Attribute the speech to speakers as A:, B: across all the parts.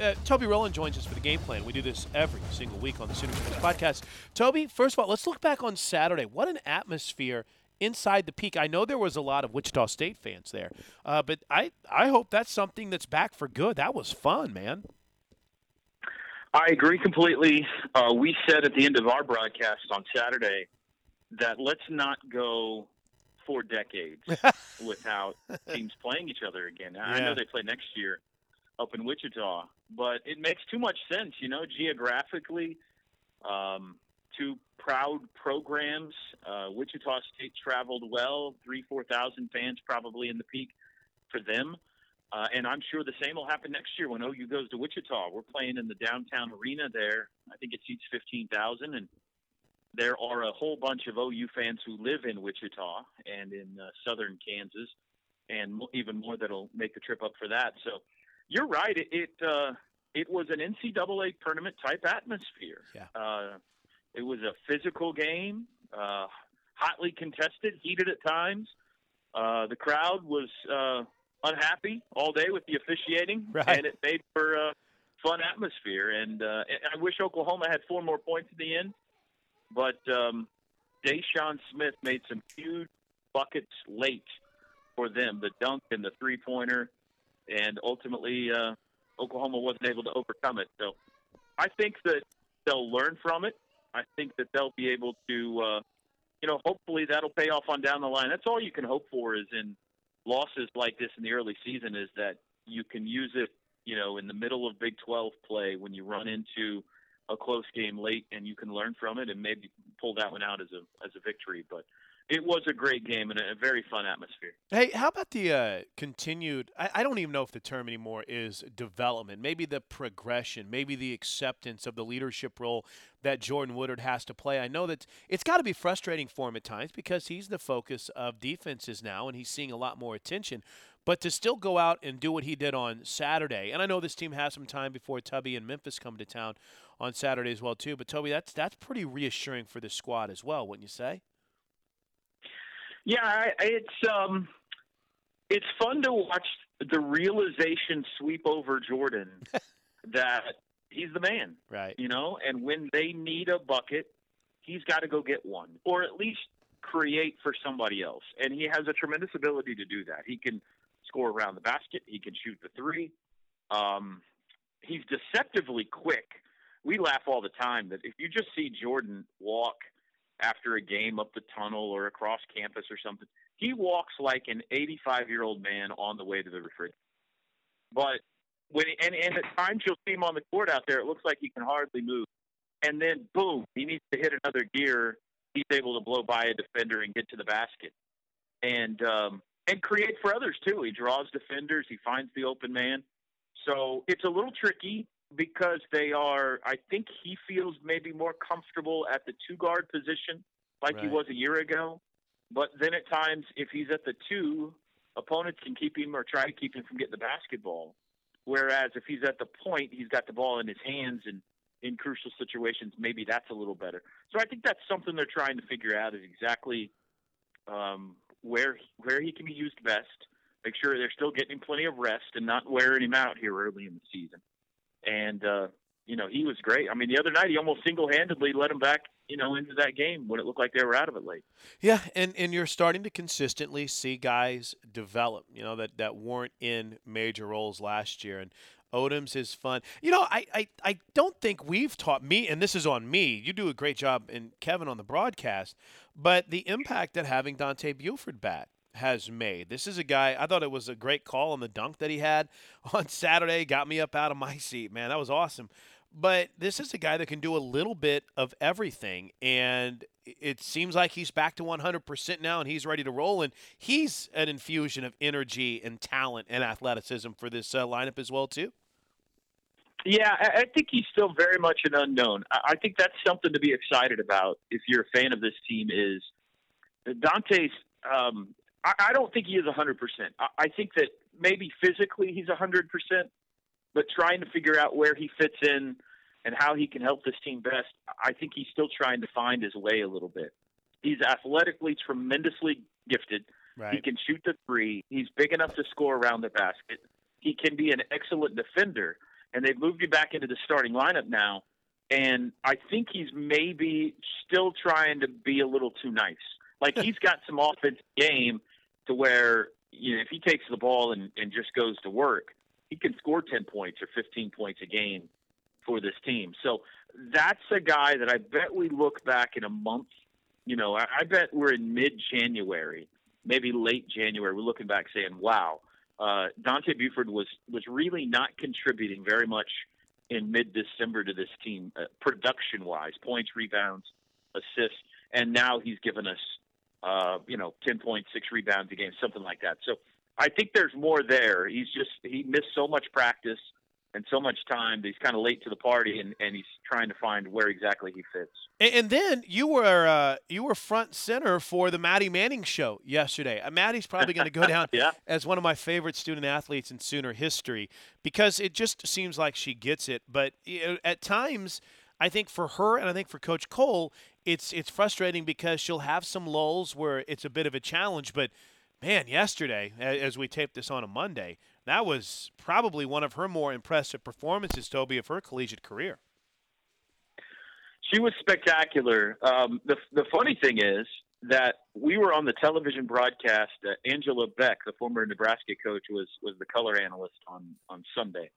A: uh, Toby Rowland joins us for the game plan. We do this every single week on the Sooner Sports Podcast. Toby, first of all, let's look back on Saturday. What an atmosphere inside the peak. I know there was a lot of Wichita State fans there, uh, but I I hope that's something that's back for good. That was fun, man.
B: I agree completely. Uh, we said at the end of our broadcast on Saturday that let's not go four decades without teams playing each other again. I know they play next year up in Wichita, but it makes too much sense, you know, geographically. Um, two proud programs. Uh, Wichita State traveled well, three, four thousand fans probably in the peak for them. Uh, and I'm sure the same will happen next year when OU goes to Wichita. We're playing in the downtown arena there. I think it seats 15,000, and there are a whole bunch of OU fans who live in Wichita and in uh, southern Kansas, and even more that'll make the trip up for that. So you're right. It it, uh, it was an NCAA tournament type atmosphere.
A: Yeah.
B: Uh, it was a physical game, uh, hotly contested, heated at times. Uh, the crowd was uh, unhappy all day with the officiating,
A: Right.
B: and it made for a fun atmosphere. And uh, and I wish Oklahoma had four more points in the end, but um, Deshaun Smith made some huge buckets late for them, the dunk and the three pointer, and ultimately uh, Oklahoma wasn't able to overcome it. So I think that they'll learn from it. I think that they'll be able to, uh, you know, hopefully that'll pay off on down the line. That's all you can hope for is in losses like this in the early season is that you can use it, you know, in the middle of Big 12 play when you run into a close game late and you can learn from it and maybe pull that one out as a as a victory. But it was a great game and a very fun atmosphere.
A: Hey, how about the uh, continued? I, I don't even know if the term anymore is development. Maybe the progression, maybe the acceptance of the leadership role that Jordan Woodard has to play. I know that it's got to be frustrating for him at times because he's the focus of defenses now and he's seeing a lot more attention. But to still go out and do what he did on Saturday, and I know this team has some time before Tubby and Memphis come to town on Saturday as well too. But Toby, that's that's pretty reassuring for the squad as well, wouldn't you say?
B: Yeah, it's um, it's fun to watch the realization sweep over Jordan that he's the man,
A: Right.
B: you know, and when they need a bucket, he's got to go get one, or at least create for somebody else. And he has a tremendous ability to do that. He can score around the basket. He can shoot the three. Um, he's deceptively quick. We laugh all the time that if you just see Jordan walk after a game up the tunnel or across campus or something, he walks like an 85 year old man on the way to the refrigerator. But when and, and at times you'll see him on the court out there, it looks like he can hardly move. And then boom, he needs to hit another gear. He's able to blow by a defender and get to the basket, and um, and create for others too. He draws defenders. He finds the open man. So it's a little tricky because they are. I think he feels maybe more comfortable at the two guard position, like he was a year ago. But then at times, if he's at the two, opponents can keep him or try to keep him from getting the basketball. Whereas if he's at the point, he's got the ball in his hands, and in crucial situations, maybe that's a little better. So I think that's something they're trying to figure out is exactly um, where where he can be used best. Make sure they're still getting him plenty of rest and not wearing him out here early in the season. And uh, you know he was great. I mean, the other night he almost single-handedly led him back, you know, into that game when it looked like they were out of it late.
A: Yeah, and, and you're starting to consistently see guys develop, you know, that, that weren't in major roles last year. And Odomes is fun. You know, I, I, I don't think we've taught me, and this is on me. You do a great job, and Kevin on the broadcast, but the impact that having Dante Buford back has made. This is a guy, I thought it was a great call on the dunk that he had on Saturday. Got me up out of my seat, man. That was awesome. But this is a guy that can do a little bit of everything. And it seems like he's back to 100% now and he's ready to roll. And he's an infusion of energy and talent and athleticism for this uh, lineup as well, too.
B: Yeah, I, think he's still very much an unknown. I, I think that's something to be excited about if you're a fan of this team. Is Dante's? Um, I, I don't think he is 100. percent I, I think that maybe physically he's 100 percent, but trying to figure out where he fits in and how he can help this team best, I think he's still trying to find his way a little bit. He's athletically tremendously gifted.
A: Right.
B: He can shoot the three. He's big enough to score around the basket. He can be an excellent defender. And they've moved him back into the starting lineup now. And I think he's maybe still trying to be a little too nice. Like he's got some offensive game to where, you know, if he takes the ball and, and just goes to work, he can score 10 points or 15 points a game for this team. So that's a guy that I bet we look back in a month. You know, I, I bet we're in mid January, maybe late January. We're looking back saying, wow, uh, Dante Buford was, was really not contributing very much in mid December to this team, uh, production wise, points, rebounds, assists. And now he's given us, uh, you know, 10.6 rebounds a game, something like that. So I think there's more there. He's just, he missed so much practice and so much time that he's kind of late to the party, and, and he's trying to find where exactly he fits.
A: And, and then you were uh, you were front center for the Maddie Manning show yesterday. Uh, Maddie's probably going to go down
B: yeah.
A: as one of my favorite student athletes in Sooner history because it just seems like she gets it. But you know, at times, I think for her and I think for Coach Coale, it's it's frustrating because she'll have some lulls where it's a bit of a challenge, but man, yesterday, as we taped this on a Monday, that was probably one of her more impressive performances, Toby, of her collegiate career.
B: She was spectacular. Um, the the funny thing is that we were on the television broadcast. Uh, Angela Beck, the former Nebraska coach, was was the color analyst on on Sunday,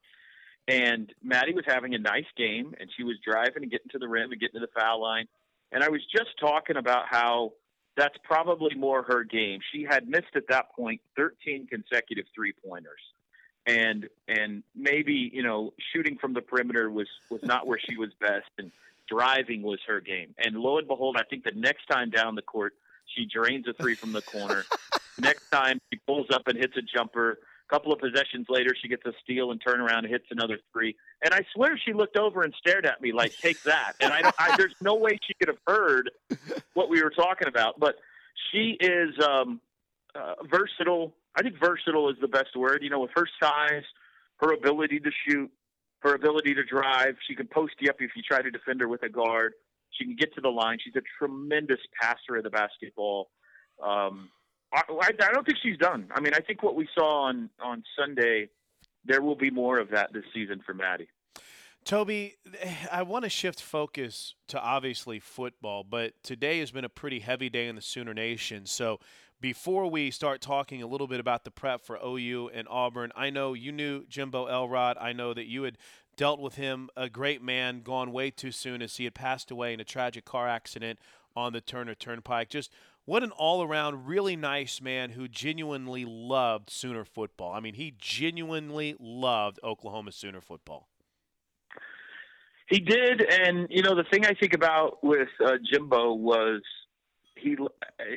B: and Maddie was having a nice game, and she was driving and getting to the rim and getting to the foul line. And I was just talking about how that's probably more her game. She had missed at that point 13 consecutive three pointers and and maybe you know shooting from the perimeter was was not where she was best, and driving was her game. And lo and behold, I think the next time down the court, she drains a three from the corner. next time she pulls up and hits a jumper. Couple of possessions later, she gets a steal and turn around and hits another three. And I swear she looked over and stared at me like, "Take that!" And I, I there's no way she could have heard what we were talking about. But she is um, uh, versatile. I think versatile is the best word. You know, with her size, her ability to shoot, her ability to drive, she can post you up if you try to defend her with a guard. She can get to the line. She's a tremendous passer of the basketball. Um, I, I, don't think she's done. I mean, I think what we saw on on Sunday, there will be more of that this season for Maddie.
A: Toby, I want to shift focus to obviously football, but today has been a pretty heavy day in the Sooner Nation. So before we start talking a little bit about the prep for OU and Auburn, I know you knew Jimbo Elrod. I know that you had dealt with him, a great man, gone way too soon as he had passed away in a tragic car accident on the Turner Turnpike. Just what an all around, really nice man who genuinely loved Sooner football. I mean, he genuinely loved Oklahoma Sooner football.
B: He did, and you know the thing I think about with uh, Jimbo was he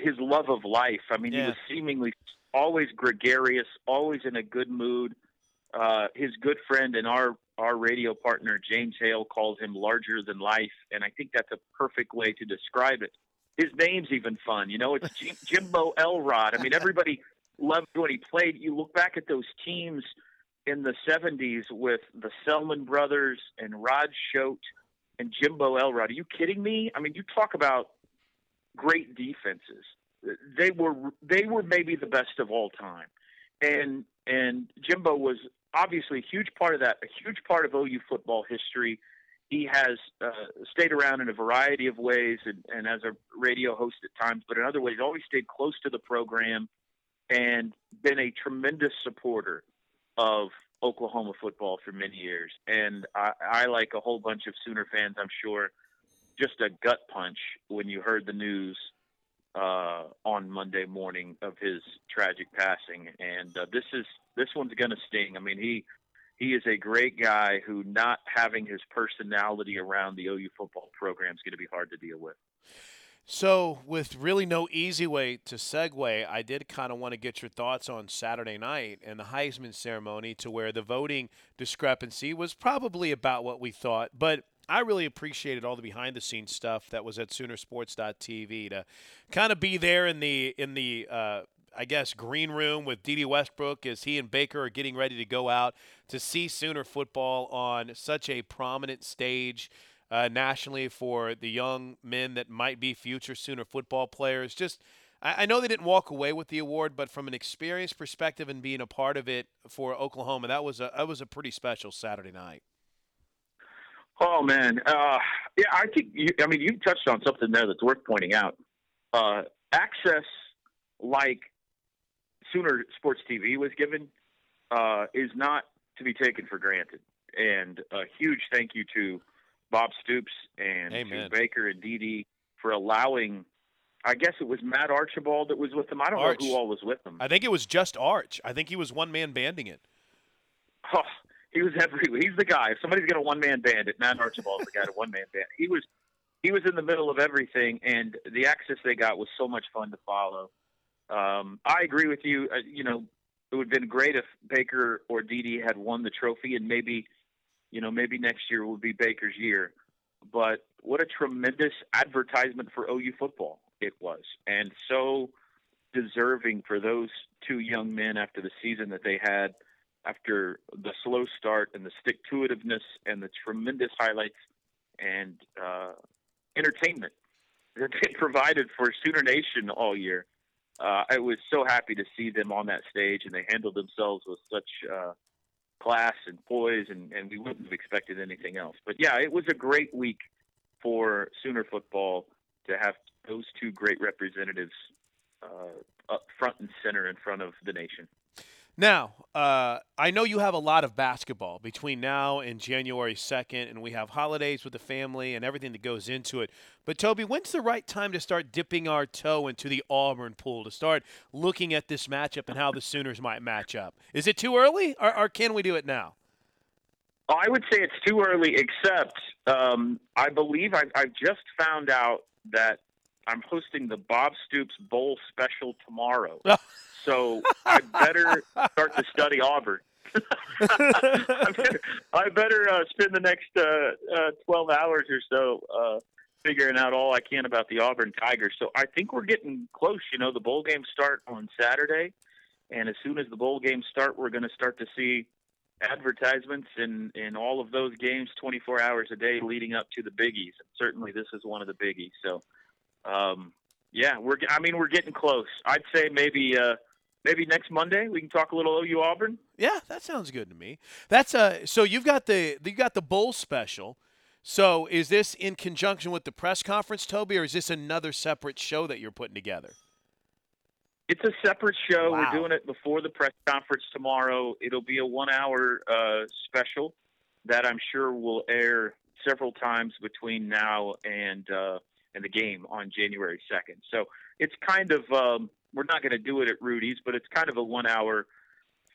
B: his love of life. I mean, yeah. he was seemingly always gregarious, always in a good mood. Uh, his good friend and our our radio partner James Hale calls him larger than life, and I think that's a perfect way to describe it. His name's even fun, you know. It's Jimbo Elrod. I mean, everybody loved when he played. You look back at those teams in the '70s with the Selmon brothers and Rod Shoate and Jimbo Elrod. Are you kidding me? I mean, you talk about great defenses. They were they were maybe the best of all time, and and Jimbo was obviously a huge part of that, a huge part of OU football history. He has uh, stayed around in a variety of ways, and, and as a radio host at times, but in other ways, always stayed close to the program and been a tremendous supporter of Oklahoma football for many years. And I, I like a whole bunch of Sooner fans, I'm sure, just a gut punch when you heard the news uh, on Monday morning of his tragic passing. And uh, this is this one's going to sting. I mean, he he is a great guy who not having his personality around the OU football program is going to be hard to deal with.
A: So, with really no easy way to segue, I did kind of want to get your thoughts on Saturday night and the Heisman ceremony to where the voting discrepancy was probably about what we thought. But I really appreciated all the behind the scenes stuff that was at Soonersports.tv to kind of be there in the in the uh, I guess green room with Dede Westbrook as he and Baker are getting ready to go out to see Sooner football on such a prominent stage uh, nationally for the young men that might be future Sooner football players. Just, I, I know they didn't walk away with the award, but from an experience perspective and being a part of it for Oklahoma, that was a that was a pretty special Saturday night.
B: Oh man, uh, yeah, I think you, I mean you touched on something there that's worth pointing out. Uh, access like Sooner Sports TV was given uh, is not to be taken for granted. And a huge thank you to Bob Stoops and
A: Amen.
B: to Baker and Dede for allowing. I guess it was Matt Archibald that was with them. I don't
A: Arch.
B: know who all was with them.
A: I think it was just Arch. I think he was one man banding it.
B: Oh, he was every. He's the guy. If somebody's got a one man band, it Matt Archibald's the guy to one man band. He was. He was in the middle of everything, and the access they got was so much fun to follow. Um, I agree with you. Uh, you know, it would have been great if Baker or Dede had won the trophy, and maybe, you know, maybe next year would be Baker's year. But what a tremendous advertisement for OU football it was, and so deserving for those two young men after the season that they had, after the slow start and the stick to itiveness and the tremendous highlights and uh, entertainment that they provided for Sooner Nation all year. Uh, I was so happy to see them on that stage, and they handled themselves with such uh, class and poise, and, and we wouldn't have expected anything else. But yeah, it was a great week for Sooner football to have those two great representatives uh, up front and center in front of the nation.
A: Now, uh, I know you have a lot of basketball between now and January 2nd, and we have holidays with the family and everything that goes into it. But, Toby, when's the right time to start dipping our toe into the Auburn pool, to start looking at this matchup and how the Sooners might match up? Is it too early, or, or can we do it now?
B: I would say it's too early, except um, I believe I, I've just found out that I'm hosting the Bob Stoops Bowl special tomorrow. so I better start to study Auburn. I better, I better uh, spend the next uh, uh, 12 hours or so uh, figuring out all I can about the Auburn Tigers. So I think we're getting close. You know, the bowl games start on Saturday, and as soon as the bowl games start, we're going to start to see advertisements in in all of those games 24 hours a day leading up to the biggies and certainly this is one of the biggies so um yeah we're i mean we're getting close i'd say maybe uh maybe next monday we can talk a little ou auburn
A: Yeah, that sounds good to me. That's uh so you've got the you got the bowl special. So is this in conjunction with the press conference, Toby, or is this another separate show that you're putting together?
B: It's a separate show.
A: Wow.
B: We're doing it before the press conference tomorrow. It'll be a one-hour uh, special that I'm sure will air several times between now and uh, and the game on January 2nd. So it's kind of um, we're not going to do it at Rudy's, but it's kind of a one-hour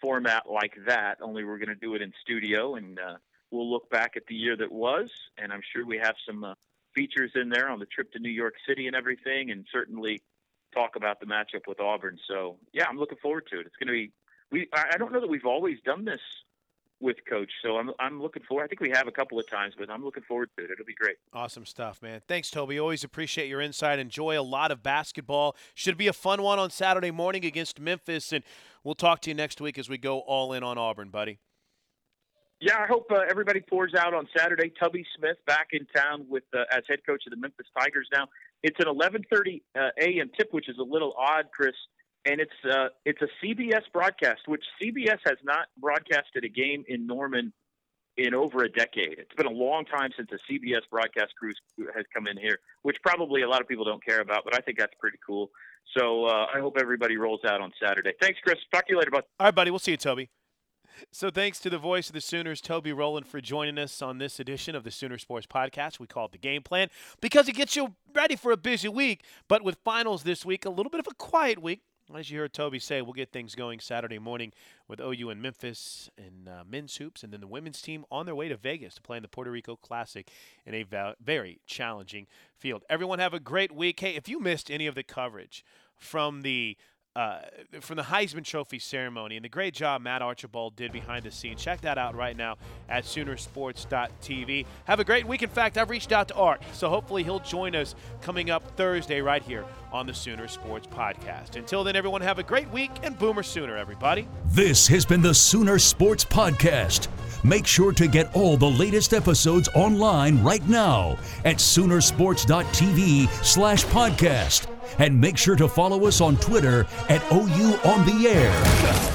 B: format like that. Only we're going to do it in studio, and uh, we'll look back at the year that was, and I'm sure we have some uh, features in there on the trip to New York City and everything, and certainly talk about the matchup with Auburn. So yeah, I'm looking forward to it. It's going to be. We I don't know that we've always done this with Coach, so I'm I'm looking forward. I think we have a couple of times, but I'm looking forward to it. It'll be great.
A: Awesome stuff, man. Thanks, Toby. Always appreciate your insight. Enjoy a lot of basketball. Should be a fun one on Saturday morning against Memphis, and we'll talk to you next week as we go all in on Auburn, buddy.
B: Yeah, I hope uh, everybody pours out on Saturday. Tubby Smith back in town with uh, as head coach of the Memphis Tigers. Now it's an 11:30 uh, a.m. tip, which is a little odd, Chris, and it's uh, it's a CBS broadcast, which CBS has not broadcasted a game in Norman in over a decade. It's been a long time since a CBS broadcast crew has come in here, which probably a lot of people don't care about, but I think that's pretty cool. So uh, I hope everybody rolls out on Saturday. Thanks, Chris. Talk to you later, bud.
A: All right, buddy. We'll see you, Toby. So thanks to the voice of the Sooners, Toby Rowland, for joining us on this edition of the Sooner Sports Podcast. We call it the Game Plan because it gets you ready for a busy week. But with finals this week, a little bit of a quiet week. As you heard Toby say, we'll get things going Saturday morning with OU and Memphis and uh, men's hoops, and then the women's team on their way to Vegas to play in the Puerto Rico Classic in a va- very challenging field. Everyone have a great week. Hey, if you missed any of the coverage from the uh, from the Heisman Trophy ceremony and the great job Matt Archibald did behind the scenes. Check that out right now at Soonersports.tv. Have a great week. In fact, I've reached out to Art, so hopefully he'll join us coming up Thursday right here on the Sooner Sports Podcast. Until then, everyone have a great week and Boomer Sooner, everybody.
C: This has been the Sooner Sports Podcast. Make sure to get all the latest episodes online right now at Soonersports.tv slash podcast. And make sure to follow us on Twitter at OU On The Air.